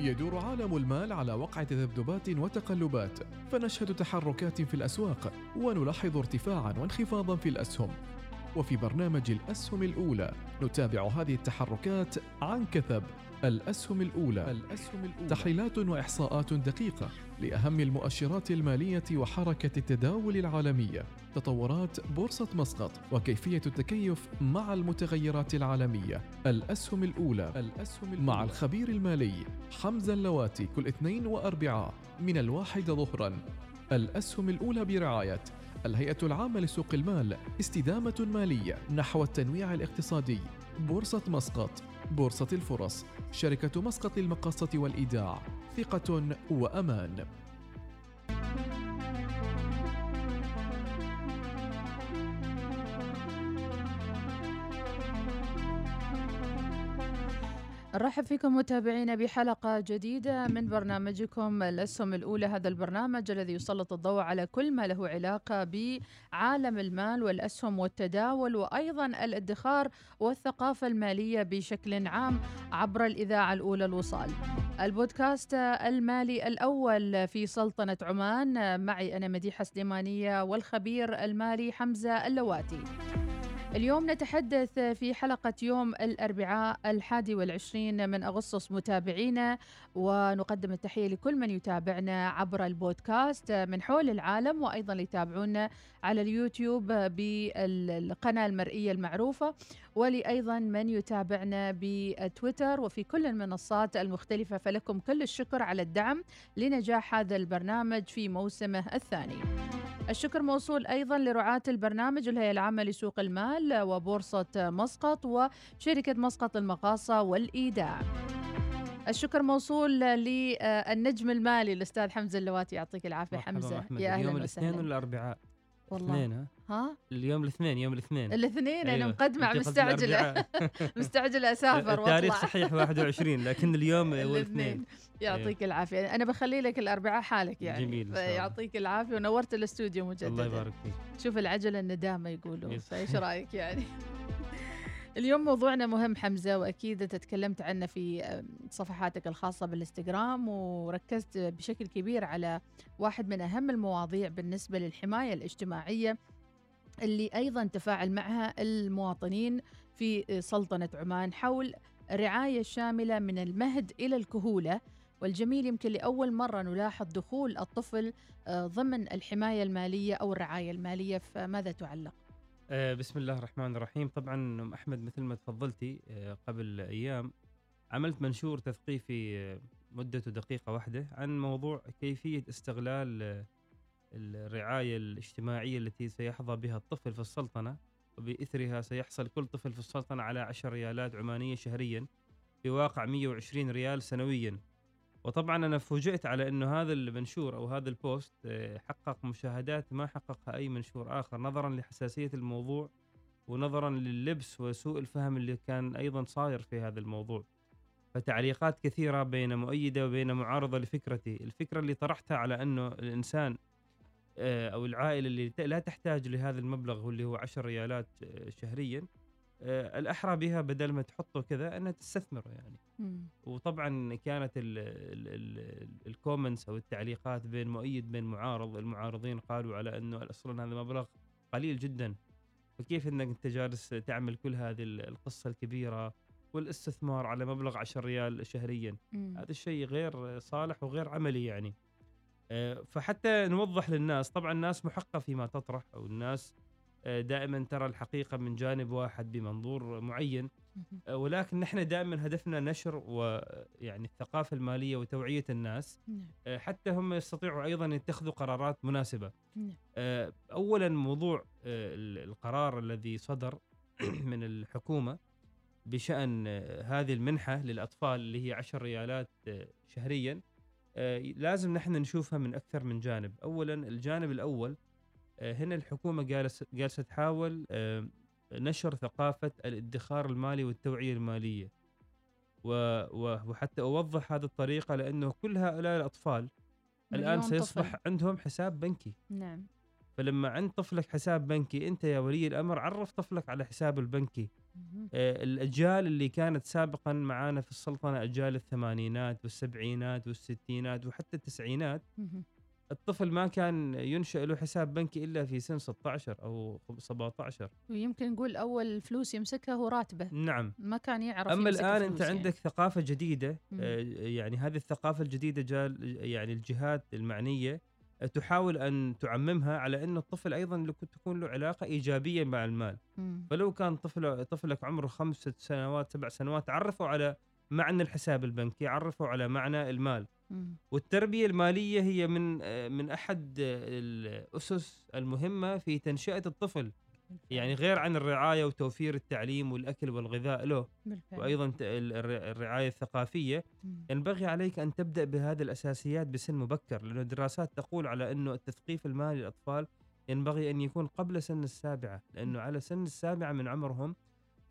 يدور عالم المال على وقع تذبذبات وتقلبات فنشهد تحركات في الأسواق ونلاحظ ارتفاعا وانخفاضا في الأسهم. وفي برنامج الأسهم الأولى نتابع هذه التحركات عن كثب. الأسهم الأولى. الأسهم الأولى. تحليلات وإحصاءات دقيقة لأهم المؤشرات المالية وحركة التداول العالمية. تطورات بورصة مسقط وكيفية التكيف مع المتغيرات العالمية. الأسهم الأولى. الأسهم الأولى. مع الخبير المالي حمزة اللواتي كل اثنين واربعاء من الواحد ظهرا. الأسهم الأولى برعاية الهيئة العامة لسوق المال استدامة مالية نحو التنويع الاقتصادي. بورصة مسقط بورصة الفرص. شركة مسقط للمقاصة والإيداع ثقة وأمان. نرحب فيكم متابعينا بحلقة جديدة من برنامجكم الأسهم الأولى. هذا البرنامج الذي يسلط الضوء على كل ما له علاقة بعالم المال والأسهم والتداول وأيضا الادخار والثقافة المالية بشكل عام عبر الإذاعة الأولى الوصال. البودكاست المالي الأول في سلطنة عمان. معي أنا مديحة سليمانية والخبير المالي حمزة اللواتي. اليوم نتحدث في حلقة يوم الأربعاء الحادي والعشرين من أغسطس متابعينا ونقدم التحية لكل من يتابعنا عبر البودكاست من حول العالم وأيضا يتابعونا على اليوتيوب بالقناة المرئية المعروفة ولأيضا من يتابعنا بتويتر وفي كل المنصات المختلفة. فلكم كل الشكر على الدعم لنجاح هذا البرنامج في موسمه الثاني. الشكر موصول أيضا لرعاة البرنامج الهيئة العامة لسوق المال وبورصة مسقط وشركة مسقط المقاصة والإيداع. الشكر موصول للنجم المالي الأستاذ حمزة اللواتي. يعطيك العافية حمزة. يا أهلا اليوم الاثنين ولا الأربعاء؟ والله. اثنين ها؟ ها؟ اليوم الاثنين يوم الاثنين. الاثنين؟ أيوه. أنا أنت قصد مستعجلة. الأربعاء. مستعجلة أسافر التاريخ صحيح 21 لكن اليوم هو الاثنين يعطيك العافية. أنا بخلي لك الأربعاء حالك يعني. جميل. يعطيك العافية. ونورت الاستوديو مجددا. الله يبارك فيك. شوف العجلة الندامة يقولوا. فايش رأيك يعني؟ اليوم موضوعنا مهم حمزة وأكيد أنت تكلمت عنه في صفحاتك الخاصة بالإنستغرام وركزت بشكل كبير على واحد من أهم المواضيع بالنسبة للحماية الاجتماعية اللي أيضا تفاعل معها المواطنين في سلطنة عمان حول رعاية شاملة من المهد إلى الكهولة والجميل يمكن لأول مرة نلاحظ دخول الطفل آه، ضمن الحماية المالية أو الرعاية المالية فماذا تعلق؟ آه، بسم الله الرحمن الرحيم. طبعا أم أحمد مثل ما تفضلتي آه، قبل أيام عملت منشور تثقيفي آه، مدته دقيقة واحدة عن موضوع كيفية استغلال الرعاية الاجتماعية التي سيحظى بها الطفل في السلطنة وبإثرها سيحصل كل طفل في السلطنة على 10 ريالات عمانية شهريا بواقع 120 ريال سنويا. وطبعا أنا فوجئت على أنه هذا المنشور أو هذا البوست آه، حقق مشاهدات ما حققها أي منشور آخر نظرا لحساسية الموضوع ونظرا لللبس وسوء الفهم اللي كان أيضا صاير في هذا الموضوع. فتعليقات كثيرة بين مؤيدة وبين معارضة لفكرتي. الفكرة اللي طرحتها على أنه الإنسان آه، أو العائلة اللي لا تحتاج لهذا المبلغ واللي هو 10 ريالات آه، شهريا آه، الأحرى بها بدل ما تحطه كذا أنها تستثمر يعني مم. وطبعا كانت الكومنتس أو التعليقات بين مؤيد بين معارض المعارضين قالوا على إنه أصلا هذا مبلغ قليل جدا فكيف إنك أنت جالس تعمل كل هذه ال- القصة الكبيرة والاستثمار على مبلغ 10 ريال شهريا مم. هذا الشيء غير صالح وغير عملي يعني آه، فحتى نوضح للناس طبعا الناس محقة فيما تطرح أو الناس دائما ترى الحقيقة من جانب واحد بمنظور معين. آه، ولكن نحن دائما هدفنا نشر ويعني الثقافة المالية وتوعية الناس نعم. آه، حتى هم يستطيعوا أيضا يتخذوا قرارات مناسبة. نعم. آه، اولا موضوع آه، ال- القرار الذي صدر من الحكومة بشأن آه، هذه المنحة للأطفال اللي هي 10 ريالات آه، شهريا آه، لازم نحن نشوفها من أكثر من جانب، اولا الجانب الأول آه، هنا الحكومة جالس جالسة تحاول آه، نشر ثقافة الادخار المالي والتوعية المالية. و- و- وحتى أوضح هذه الطريقة لأنه كل هؤلاء الأطفال الآن مليون سيصبح طفل. عندهم حساب بنكي نعم فلما عند طفلك حساب بنكي أنت يا ولي الأمر عرف طفلك على حساب البنكي. آه، الأجيال اللي كانت سابقا معانا في السلطنة أجيال الثمانينات والسبعينات والستينات وحتى التسعينات. الطفل ما كان ينشأ له حساب بنكي إلا في سن 16 أو 17 ويمكن نقول أول فلوس يمسكها هو راتبه نعم ما كان يعرف الآن فلوس أنت يعني. عندك ثقافة جديدة مم. آه، يعني هذه الثقافة الجديدة جال يعني الجهات المعنية آه، تحاول أن تعممها على انه الطفل كنت تكون له علاقة إيجابية مع المال مم. فلو كان طفل طفلك عمره خمس ست سنوات سبع سنوات عرفوا على معنى الحساب البنكي عرفوا على معنى المال. والتربية المالية هي من من أحد الأسس المهمة في تنشئة الطفل يعني غير عن الرعاية وتوفير التعليم والأكل والغذاء له بالفعل. وأيضا الرعاية الثقافية. ينبغي عليك أن تبدأ بهذه الأساسيات بسن مبكر لأنه الدراسات تقول على انه التثقيف المالي للأطفال ينبغي أن يكون قبل سن السابعة لأنه على سن السابعة من عمرهم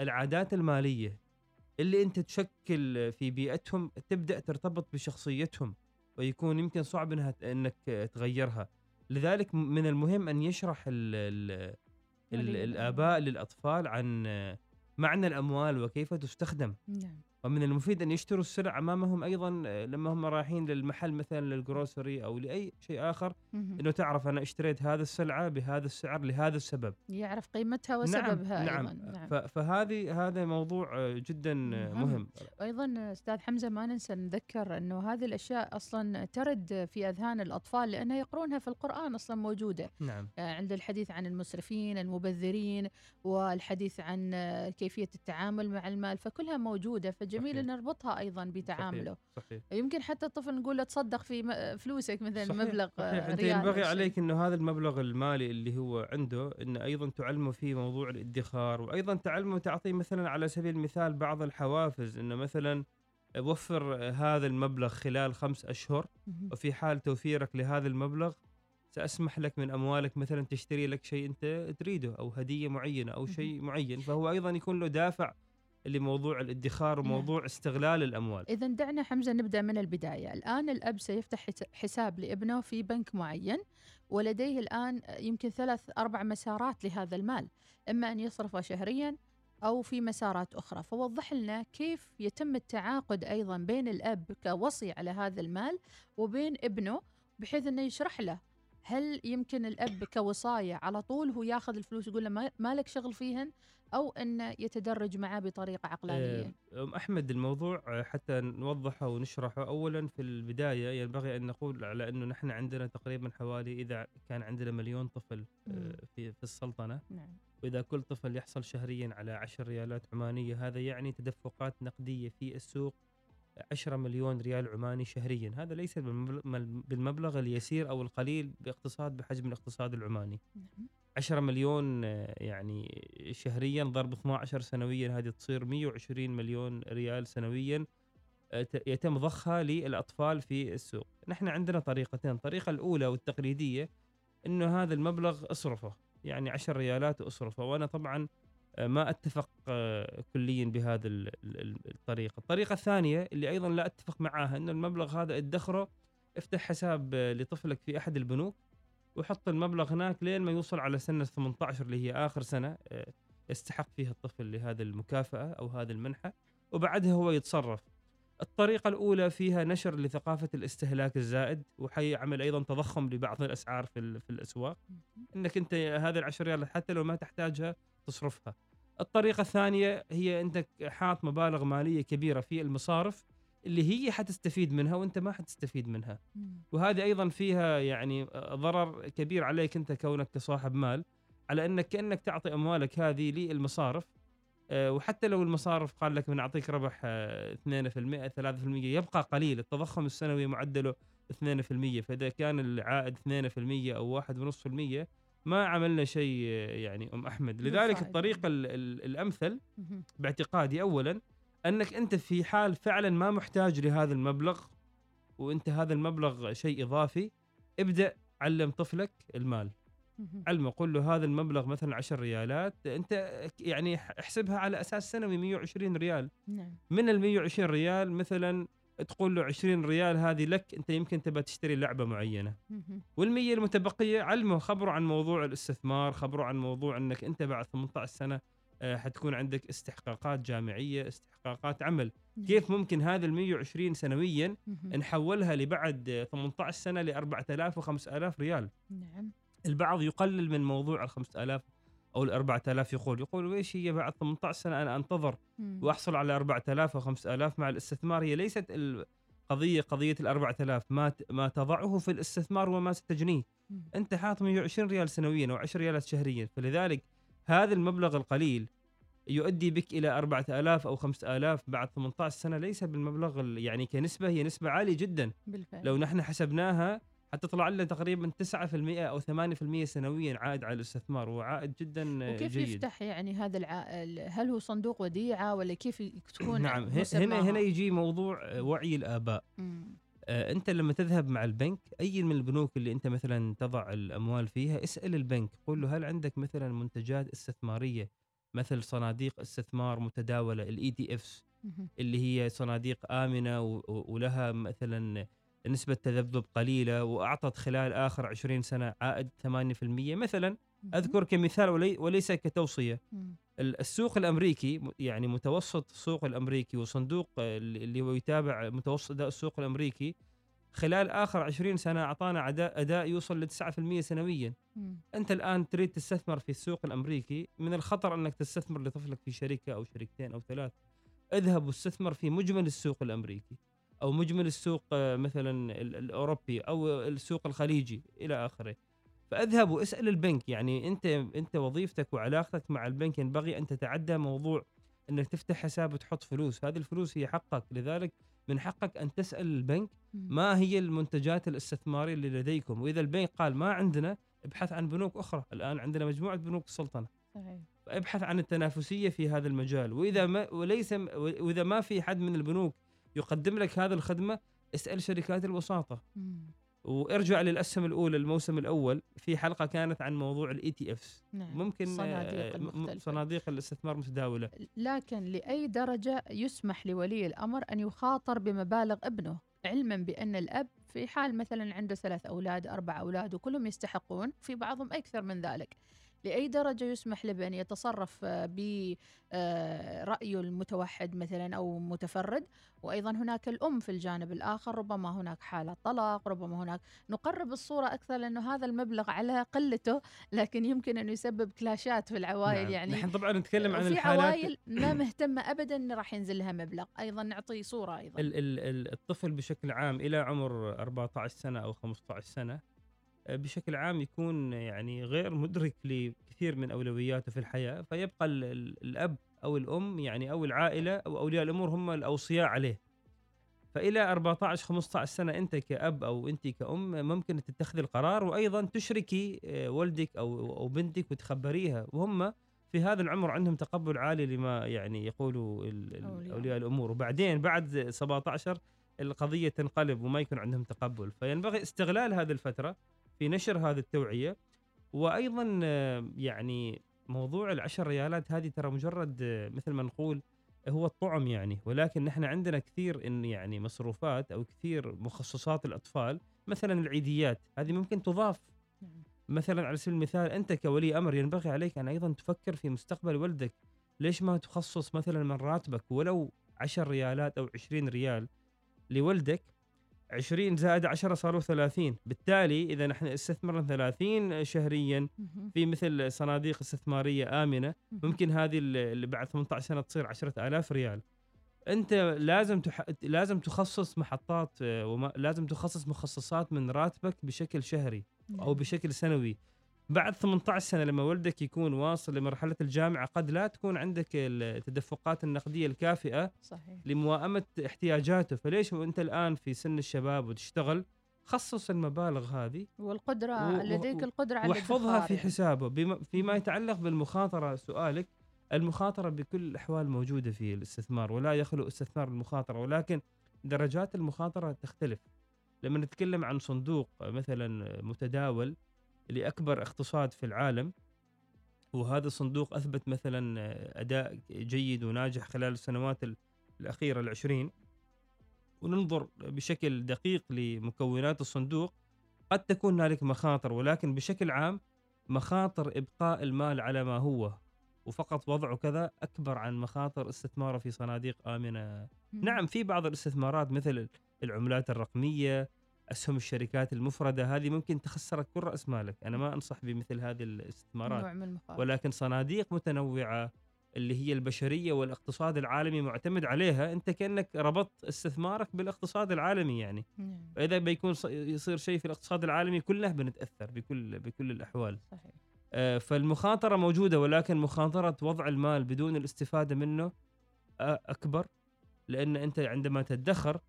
العادات المالية اللي انت تشكل في بيئتهم تبدأ ترتبط بشخصيتهم ويكون يمكن صعب إنها إنك تغيرها. لذلك من المهم أن يشرح ال ال ال ولي الآباء للأطفال عن معنى الأموال وكيف تستخدم. نعم. ومن المفيد أن يشتروا السلع أمامهم أيضا آه، لما هم رايحين للمحل مثلا للجروسري أو لأي شيء آخر. إنه تعرف أنا اشتريت هذه السلعة بهذا السعر لهذا السبب يعرف قيمتها وسببها نعم أيضا نعم نعم. فهذه هذا موضوع آه، جدا آه، مهم. مهم وأيضا أستاذ حمزة ما ننسى نذكر أنه هذه الأشياء أصلا ترد في أذهان الأطفال لأنها يقرونها في القرآن أصلا موجودة نعم عند الحديث عن المسرفين المبذرين والحديث عن كيفية التعامل مع المال فكلها موجودة فجميل صحيح. إن نربطها أيضا بتعامله صحيح يمكن حتى الطفل نقول له تصدق في فلوسك مثلا صحيح، مبلغ صحيح. أنت ينبغي. عليك إنه هذا المبلغ المالي اللي هو عنده إنه أيضا تعلمه فيه موضوع الادخار وأيضا تعلمه تعطيه مثلا على سبيل المثال بعض الحوافز إنه مثلا وفر هذا المبلغ خلال خمس أشهر. وفي حال توفيرك لهذا المبلغ سأسمح لك من أموالك مثلا تشتري لك شيء أنت تريده أو هدية معينة أو مهم. شيء معين فهو أيضا يكون له دافع لموضوع الادخار وموضوع استغلال الأموال. إذا دعنا حمزة نبدأ من البداية. الآن الأب سيفتح حس- حساب لابنه في بنك معين ولديه الآن يمكن ثلاث أربع مسارات لهذا المال إما أن يصرفه شهريا أو في مسارات أخرى. فوضح لنا كيف يتم التعاقد أيضا بين الأب كوصي على هذا المال وبين ابنه بحيث أنه يشرح له هل يمكن الأب كوصاية على طول هو ياخذ الفلوس يقول له ما- لك شغل فيهن؟ أو أنه يتدرج معه بطريقة عقلانية؟ آه، أم أحمد الموضوع آه، حتى نوضحه ونشرحه. أولا في البداية ينبغي أن نقول على أنه نحن عندنا تقريبا حوالي إذا كان عندنا مليون طفل آه،. في في السلطنة. نعم. وإذا كل طفل يحصل شهريا على 10 ريالات عمانية هذا يعني تدفقات نقدية في السوق 10 مليون ريال عماني شهريا. هذا ليس بالمبل- بالمبلغ اليسير أو القليل باقتصاد بحجم الاقتصاد العماني. نعم. 10 مليون آه، يعني شهريا ضرب 12 سنويا هذه تصير 120 مليون ريال سنويا آه، يتم ضخها للأطفال في السوق. نحن عندنا طريقتين. الطريقة الأولى والتقليدية أنه هذا المبلغ أصرفه. يعني 10 ريالات واصرفه وأنا طبعا ما أتفق آه، كليا بهذا ال- ال- ال- الطريقة الطريقة الثانية اللي أيضا لا أتفق معها أن المبلغ هذا ادخره افتح حساب آه، لطفلك في أحد البنوك وحط المبلغ هناك لين ما يوصل على سن ال 18 اللي هي آخر سنة آه، يستحق فيها الطفل لهذه المكافأة أو هذه المنحة وبعدها هو يتصرف. الطريقة الأولى فيها نشر لثقافة الاستهلاك الزائد وحيعمل أيضا تضخم لبعض الأسعار في ال- في الأسواق إنك أنت هذه العشر ريال حتى لو ما تحتاجها تصرفها. الطريقة الثانية هي انك حاط مبالغ مالية كبيرة في المصارف اللي هي حتستفيد منها وانت ما حتستفيد منها. وهذه أيضا فيها يعني ضرر كبير عليك انت كونك كصاحب مال على إنك كأنك تعطي أموالك هذه للمصارف. آه، وحتى لو المصارف قال لك بنعطيك ربح آه، 2% 3% يبقى قليل. التضخم السنوي معدله 2% فإذا كان العائد 2% أو 1.5% ما عملنا شيء يعني أم أحمد لذلك. الطريقة ال- ال- الأمثل. باعتقادي اولا أنك أنت في حال فعلا ما محتاج لهذا المبلغ وأنت هذا المبلغ شيء إضافي ابدأ علم طفلك المال. علمه قل له هذا المبلغ مثلا 10 ريالات أنت يعني احسبها على أساس سنوي 120 ريال نعم من ال 120 ريال مثلا تقول له 20 ريال هذه لك أنت يمكن تبى تشتري لعبة معينة. والمية المتبقية علمه خبره عن موضوع الاستثمار خبره عن موضوع إنك أنت بعد 18 سنة آه، حتكون عندك استحقاقات جامعية استحقاقات عمل. كيف ممكن هذا ال 120 سنويا نحولها لبعد 18 سنة ل 4000 و 5000 ريال؟ نعم. البعض يقلل من موضوع ال 5000 أو ال 4000 يقول يقول إيش هي بعد 18 سنة أنا أنتظر. وأحصل على 4000 أو 5000 مع الاستثمار. هي ليست القضية قضية ال 4000 ما ما تضعه في الاستثمار وما ستجنيه. أنت حاط 120 ريال سنويا أو 10 ريالات شهريا. فلذلك هذا المبلغ القليل يؤدي بك إلى 4000 أو 5000 بعد 18 سنة. ليس بالمبلغ ال- يعني كنسبة هي نسبة عالية جدا. بالفعل. لو نحن حسبناها حتطلع لنا تقريبا 9% أو 8% سنويا عائد على الاستثمار وعائد جدا وكيف جيد يفتح يعني هذا العائل هل هو صندوق وديعة ولا كيف تكون نعم هنا؟ هنا يجي موضوع آه، وعي الآباء مم. آه، أنت لما تذهب مع البنك أي من البنوك اللي أنت مثلا تضع الأموال فيها اسأل البنك قول له هل عندك مثلا منتجات استثمارية مثل صناديق استثمار متداولة ال ETFs. اللي هي صناديق آمنة ولها مثلا نسبة تذبذب قليلة وأعطت خلال آخر 20 سنة عائد 8% مثلا. أذكر كمثال ولي- وليس. ال- السوق الأمريكي م- يعني متوسط السوق الأمريكي وصندوق اللي هو يتابع متوسط أداء السوق الأمريكي خلال آخر 20 سنة أعطانا اداء أداء يوصل ل 9% سنويا، مم. أنت الآن تريد تستثمر في السوق الأمريكي من الخطر أنك تستثمر لطفلك في شركة أو شركتين أو ثلاث. اذهب واستثمر في مجمل السوق الأمريكي أو مجمل السوق آه، مثلا ال- الأوروبي أو السوق الخليجي إلى آخره. فأذهب وأسأل البنك يعني أنت أنت وظيفتك وعلاقتك مع البنك ينبغي أن تتعدى موضوع أنك تفتح حساب وتحط فلوس، هذه الفلوس هي حقك، لذلك من حقك أن تسأل البنك. ما هي المنتجات الاستثمارية اللي لديكم، وإذا البنك قال ما عندنا ابحث عن بنوك أخرى، الآن عندنا مجموعة بنوك السلطنة، صحيح. فابحث عن التنافسية في هذا المجال، وإذا ما وليس وإذا ما في حد من البنوك يقدم لك هذه الخدمة اسأل شركات الوساطة. مم. وارجع للأسهم الأولى الموسم الأول في حلقة كانت عن موضوع ال ETFs نعم ممكن آه، المختلفة. صناديق الاستثمار المتداوله لكن لأي درجة يسمح لولي الأمر أن يخاطر بمبالغ ابنه علما بأن الأب في حال مثلا عنده ثلاث أولاد أربع أولاد وكلهم يستحقون في بعضهم أكثر من ذلك لأي درجة يسمح له بأن يتصرف آه، برأيه المتوحد مثلا أو متفرد. وأيضا هناك الأم في الجانب الآخر ربما هناك حالة طلاق ربما هناك نقرب الصورة أكثر لأنه هذا المبلغ على قلته لكن يمكن أن يسبب كلاشات في العوائل نعم. يعني. نحن طبعا نتكلم عن في الحالات. عوائل ما مهتمه ابدا إن راح ينزل لها مبلغ. أيضا نعطي ال- ال- ال- الطفل بشكل عام إلى عمر 14 سنة أو 15 سنة آه، بشكل عام يكون يعني غير مدرك لكثير من أولوياته في الحياة فيبقى ال- ال- الأب أو الأم يعني أو العائلة أو أولياء الأمور هم الأوصياء عليه. فإلى 14 15 سنة أنت كأب أو أنت كأم ممكن تتخذي القرار وأيضا تشركي آه، ولدك أو أو بنتك وتخبريها وهم في هذا العمر عندهم تقبل عالي لما يعني يقولوا. أولياء. الأمور. وبعدين بعد 17 القضية تنقلب وما يكون عندهم تقبل. فينبغي استغلال هذه الفترة في نشر هذه التوعية. وأيضا آه، يعني موضوع العشر ريالات هذه ترى مجرد آه، مثل ما نقول هو الطعم يعني. ولكن نحن عندنا كثير إن يعني مصروفات أو كثير مخصصات الأطفال مثلا العيديات هذه ممكن تضاف. نعم. مثلا على سبيل المثال أنت كولي أمر ينبغي عليك أن أيضا تفكر في مستقبل ولدك. ليش ما تخصص مثلا من راتبك ولو 10 ريالات أو 20 ريال لولدك؟ 20 زائد 10 صاروا 30 بالتالي إذا نحن استثمرنا 30 شهريا. في مثل صناديق استثمارية آمنة. ممكن هذه اللي بعد 18 سنة تصير 10000 ريال أنت لازم تح... لازم تخصص محطات آه، وما... لازم تخصص مخصصات من راتبك بشكل شهري أو نعم. بشكل سنوي بعد 18 سنة لما ولدك يكون واصل لمرحلة الجامعة قد لا تكون عندك التدفقات النقدية الكافئة صحيح. لموائمة احتياجاته. فليش وأنت الآن في سن الشباب وتشتغل؟ خصص المبالغ هذه والقدرة و- لديك القدرة على واحفظها في. حسابه. بما فيما يتعلق بالمخاطرة سؤالك المخاطرة بكل الأحوال موجودة في الاستثمار ولا يخلو استثمار المخاطرة ولكن درجات المخاطرة تختلف. لما نتكلم عن صندوق مثلا متداول لاكبر اقتصاد في العالم وهذا الصندوق أثبت مثلا أداء جيد وناجح خلال السنوات ال- الأخيرة العشرين وننظر بشكل دقيق لمكونات الصندوق قد تكون هنالك مخاطر ولكن بشكل عام مخاطر إبقاء المال على ما هو وفقط وضعه كذا أكبر عن مخاطر استثماره في صناديق. مم. نعم في بعض الاستثمارات مثل العملات الرقمية أسهم الشركات المفردة. هذه ممكن تخسرك كل رأس مالك، أنا ما أنصح بمثل هذه الاستثمارات. نوع من ولكن صناديق متنوعة اللي هي البشرية والاقتصاد العالمي معتمد عليها. أنت كأنك ربطت استثمارك بالاقتصاد العالمي يعني. نعم. فإذا بيكون يصير شيء في الاقتصاد العالمي كله بنتأثر بكل بكل الأحوال. صحيح. آه، فالمخاطرة موجودة ولكن مخاطرة وضع المال بدون الاستفادة منه أكبر. لأن أنت عندما تدخر.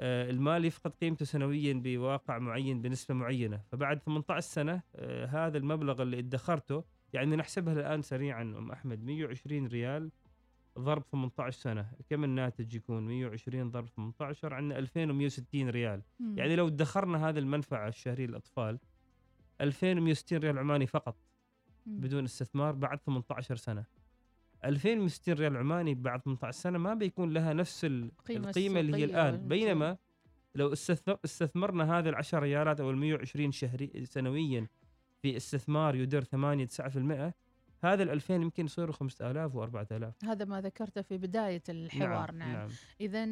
آه، المال يفقد قيمته سنويا بواقع معين بنسبة معينة فبعد 18 سنة آه، هذا المبلغ اللي ادخرته يعني نحسبها الآن سريعا أم أحمد 120 ريال ضرب 18 سنة كم الناتج يكون 120 ضرب 18 عندنا 2160 ريال مم. يعني لو ادخرنا هذه المنفعة الشهريه للاطفال 2160 ريال عماني فقط مم. بدون استثمار بعد 18 سنة 2160 ريال عماني بعد 18 سنة ما بيكون لها نفس ال- القيمة القيمة اللي هي الآن والنتيجة. بينما لو استثمر استثمرنا هذه العشر ريالات أو ال 120 شهري سنويا في استثمار يدر 8 9% هذا ال 2000 يمكن يصيروا 5000 و4000 هذا ما ذكرته في بداية الحوار نعم, نعم. نعم. إذا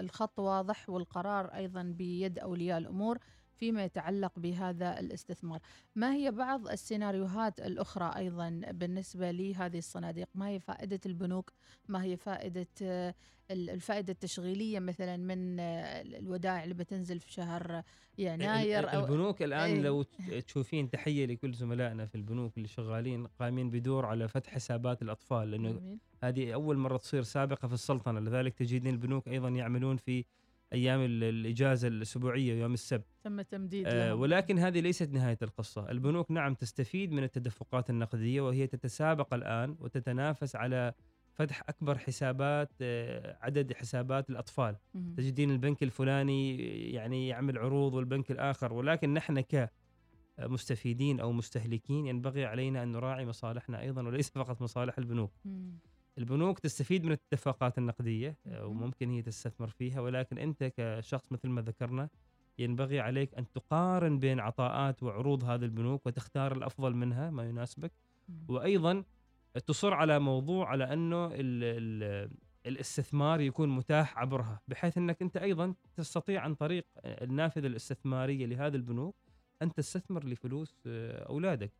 الخط واضح والقرار أيضا بيد أولياء الأمور فيما يتعلق بهذا الاستثمار. ما هي بعض السيناريوهات الأخرى أيضا بالنسبة لهذه الصناديق؟ ما هي فائدة البنوك؟ ما هي فائدة ال- الفائدة التشغيلية مثلا من الودائع اللي بتنزل في شهر يناير؟ أو البنوك الآن إيه. لو تشوفين تحية لكل زملائنا في البنوك اللي شغالين قائمين بدور على فتح حسابات الأطفال. لأنه جميل. هذه أول مرة تصير سابقة في السلطنة. لذلك تجدين البنوك أيضا يعملون في أيام ال- الإجازة الأسبوعية يوم السبت تم تمديد آه. ولكن هذه ليست نهاية القصة البنوك نعم تستفيد من التدفقات النقدية وهي تتسابق الآن وتتنافس على فتح أكبر حسابات آه، عدد حسابات الأطفال مهم. تجدين البنك الفلاني يعني يعمل عروض والبنك الآخر ولكن نحن كمستفيدين أو مستهلكين ينبغي علينا أن نراعي مصالحنا أيضا وليس فقط مصالح البنوك. مم. البنوك تستفيد من الاتفاقات النقدية آه،. وممكن هي تستثمر فيها ولكن أنت كشخص مثل ما ذكرنا ينبغي عليك أن تقارن بين عطاءات وعروض هذه البنوك وتختار الأفضل منها ما يناسبك. وأيضا تصر على موضوع على أنه ال ال الاستثمار يكون متاح عبرها بحيث أنك أنت أيضا تستطيع عن طريق النافذة الاستثمارية لهذه البنوك أن تستثمر لفلوس آه، أولادك.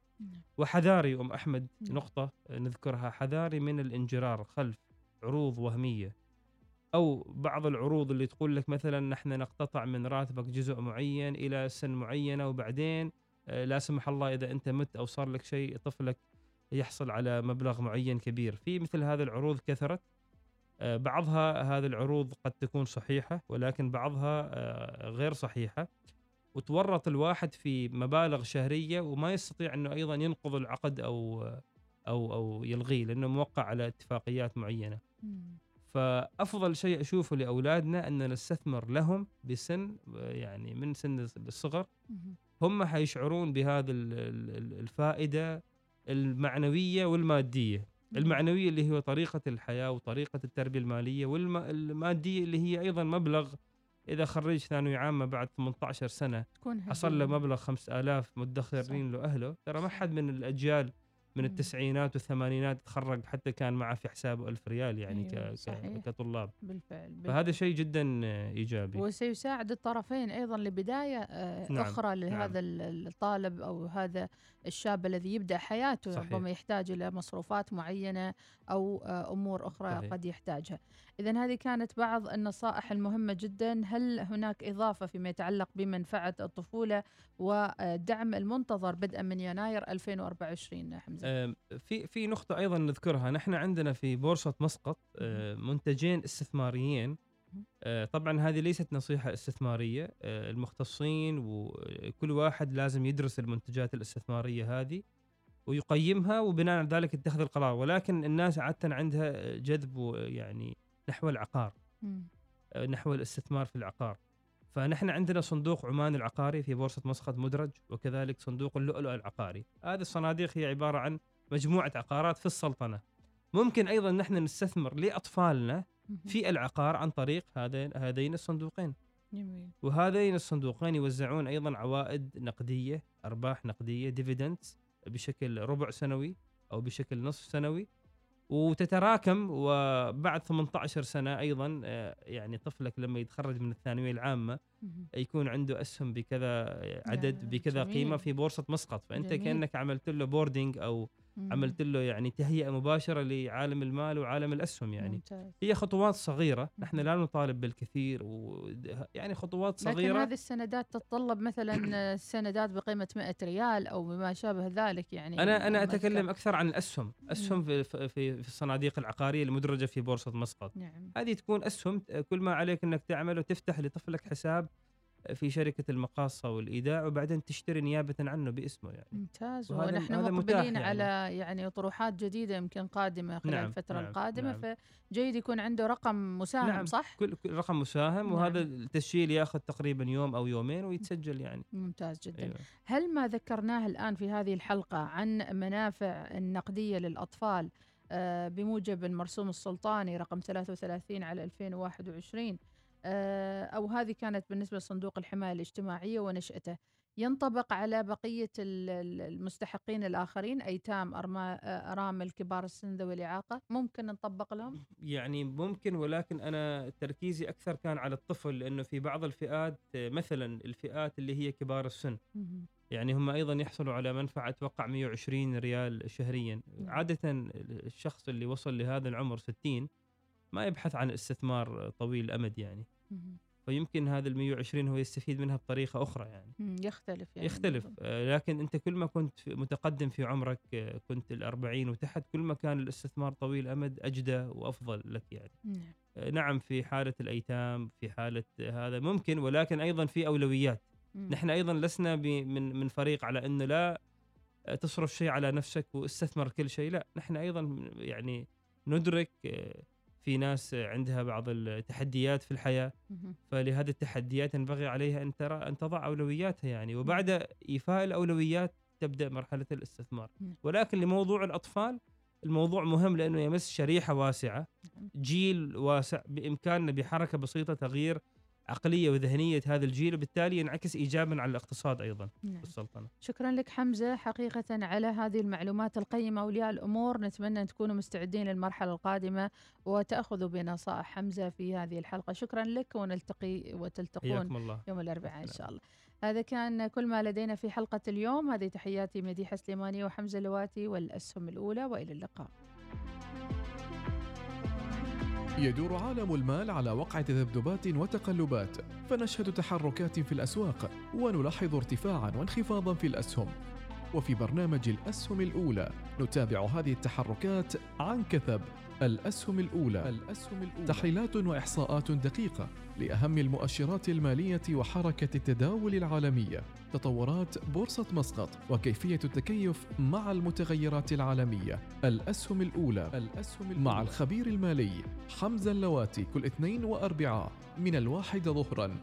وحذاري أم أحمد نعم. نقطة نذكرها. حذاري من الانجرار خلف عروض وهمية. أو بعض العروض اللي تقول لك مثلا نحن نقتطع من راتبك جزء معين إلى سن معينه وبعدين آه، لا سمح الله إذا أنت مت أو صار لك شيء طفلك يحصل على مبلغ معين كبير. في مثل هذه العروض كثرت. آه، بعضها هذه العروض قد تكون صحيحة ولكن بعضها آه، غير صحيحة. وتورط الواحد في مبالغ شهرية وما يستطيع إنه أيضا ينقض العقد أو أو أو يلغيه لأنه موقع على اتفاقيات معينة. فأفضل شيء أشوفه لأولادنا إن نستثمر لهم بسن يعني من سن الصغر. هم حيشعرون بهذه ال- الفائدة المعنوية والمادية المعنوية اللي هو طريقة الحياة وطريقة التربية المالية والماديه اللي هي أيضا مبلغ إذا خريج ثانوي عامة بعد 18 سنة تكون حصل له. مبلغ 5000 مدخرين له أهله ترى ما حد من الأجيال من. التسعينات والثمانينات تخرج حتى كان معه في حسابه ألف ريال يعني أيوة، صحيح. كطلاب بالفعل, بالفعل. فهذا شيء جدا إيجابي وسيساعد الطرفين أيضا لبداية آه، نعم، أخرى لهذا ال- الطالب أو هذا الشاب الذي يبدأ حياته صحيح. ربما يحتاج إلى مصروفات معينة أو آه، أمور أخرى صحيح. قد يحتاجها. اذا هذه كانت بعض النصائح المهمة جدا، هل هناك إضافة فيما يتعلق بمنفعة الطفولة والدعم المنتظر بدءا من يناير 2024 حمزة؟ آم، في في نقطة أيضا نذكرها. نحن عندنا في بورصة مسقط منتجين استثماريين. طبعا هذه ليست نصيحة استثمارية. المختصين وكل واحد لازم يدرس المنتجات الاستثمارية هذه ويقيمها وبناء على ذلك يتخذ القرار. ولكن الناس عادة عندها جذب يعني نحو العقار. مم. آه، نحو الاستثمار في العقار. فنحن عندنا صندوق عمان العقاري في بورصة مسقط مدرج وكذلك صندوق اللؤلؤ العقاري. هذه الصناديق هي عبارة عن مجموعة عقارات في السلطنة. ممكن أيضا نحن نستثمر لأطفالنا. في العقار عن طريق هذين هذين الصندوقين. جميل. وهذين الصندوقين يوزعون أيضا عوائد نقدية أرباح نقدية ديفيدندز بشكل ربع سنوي أو بشكل نصف سنوي. وتتراكم وبعد 18 سنة أيضا آه، يعني طفلك لما يتخرج من الثانوية العامة. يكون عنده أسهم بكذا عدد بكذا جميل. قيمه في بورصة مسقط فأنت جميل. كأنك عملت له بوردنج أو. عملت له يعني تهيئة مباشرة لعالم المال وعالم الأسهم يعني. ممتاز. هي خطوات صغيرة نحن. لا نطالب بالكثير و يعني خطوات لكن صغيرة. هذه السندات تتطلب مثلا سندات بقيمة 100 ريال أو بما شابه ذلك يعني. أنا أنا. أتكلم أكثر عن الأسهم. أسهم في في في الصناديق العقارية المدرجة في بورصة مسقط. نعم. هذه تكون أسهم كل ما عليك إنك تعمله تفتح لطفلك حساب في شركة المقاصة والإيداع وبعدين تشتري نيابه عنه باسمه يعني ممتاز ونحن مقبلين يعني. على يعني طروحات جديدة يمكن قادمة خلال نعم، الفترة نعم، القادمة نعم. فجيد يكون عنده رقم مساهم نعم. صح؟ كل رقم مساهم نعم. وهذا التسجيل ياخذ تقريبا يوم أو يومين ويتسجل يعني ممتاز جدا أيوة. هل ما ذكرناه الآن في هذه الحلقة عن منافع النقدية للأطفال آه، بموجب المرسوم السلطاني رقم 33 على 2021 آه، أو هذه كانت بالنسبة لصندوق الحماية الاجتماعية ونشأته ينطبق على بقية ال- ال- المستحقين الآخرين أيتام آه، أرامل كبار السن ذوي الإعاقة ممكن نطبق لهم؟ يعني ممكن ولكن أنا تركيزي أكثر كان على الطفل لأنه في بعض الفئات آه، مثلا الفئات اللي هي كبار السن. يعني هم أيضا يحصلوا على منفعة أتوقع 120 ريال شهريا نعم. عادة الشخص اللي وصل لهذا العمر 60 ما يبحث عن استثمار طويل الأمد يعني. فيمكن هذا ال 120 هو يستفيد منها بطريقة أخرى يعني. يختلف يعني يختلف. آه، لكن أنت كل ما كنت متقدم في عمرك آه، كنت ال 40 وتحت كل ما كان الاستثمار طويل الأمد أجدى وأفضل لك يعني. نعم. آه، نعم في حالة الأيتام في حالة هذا ممكن ولكن أيضا في أولويات. مم. نحن أيضا لسنا من من فريق على انه لا تصرف شيء على نفسك واستثمر كل شيء لا. نحن أيضا يعني ندرك في ناس عندها بعض التحديات في الحياة مهم. فلهذه التحديات ينبغي عليها أن ترى أن تضع أولوياتها يعني وبعد إيفاء الأولويات تبدأ مرحلة الاستثمار. ولكن لموضوع الأطفال الموضوع مهم لأنه يمس شريحة واسعة نعم. جيل واسع بإمكاننا بحركة بسيطة تغيير عقلية وذهنية هذا الجيل وبالتالي ينعكس ايجابا على الاقتصاد أيضا نعم. في السلطنة. شكرا لك حمزة حقيقة على هذه المعلومات القيمة أولياء الأمور. نتمنى أن تكونوا مستعدين للمرحلة القادمة وتأخذوا بنصائح حمزة في هذه الحلقة. شكرا لك ونلتقي وتلتقون الله. يوم الأربعاء إن شاء الله. هذا كان كل ما لدينا في حلقة اليوم. هذه تحياتي مديحة سليماني وحمزة لواتي والأسهم الأولى وإلى اللقاء. يدور عالم المال على وقع تذبذبات وتقلبات فنشهد تحركات في الأسواق ونلاحظ ارتفاعا وانخفاضا في الأسهم. وفي برنامج الأسهم الأولى. نتابع هذه التحركات عن كثب. الأسهم الأولى. الأسهم الأولى. تحليلات وإحصاءات دقيقة لأهم المؤشرات المالية وحركة التداول العالمية. تطورات بورصة مسقط وكيفية التكيف مع المتغيرات العالمية. الأسهم الأولى. الأسهم الأولى. مع الخبير المالي حمزة اللواتي كل اثنين واربعاء من الواحد ظهرا.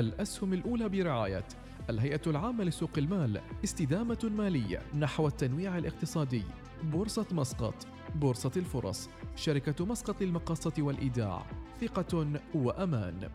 الأسهم الأولى برعاية الهيئة العامة لسوق المال استدامة مالية نحو التنويع الاقتصادي. بورصة مسقط بورصة الفرص شركة مسقط للمقاصة والإيداع ثقة وأمان.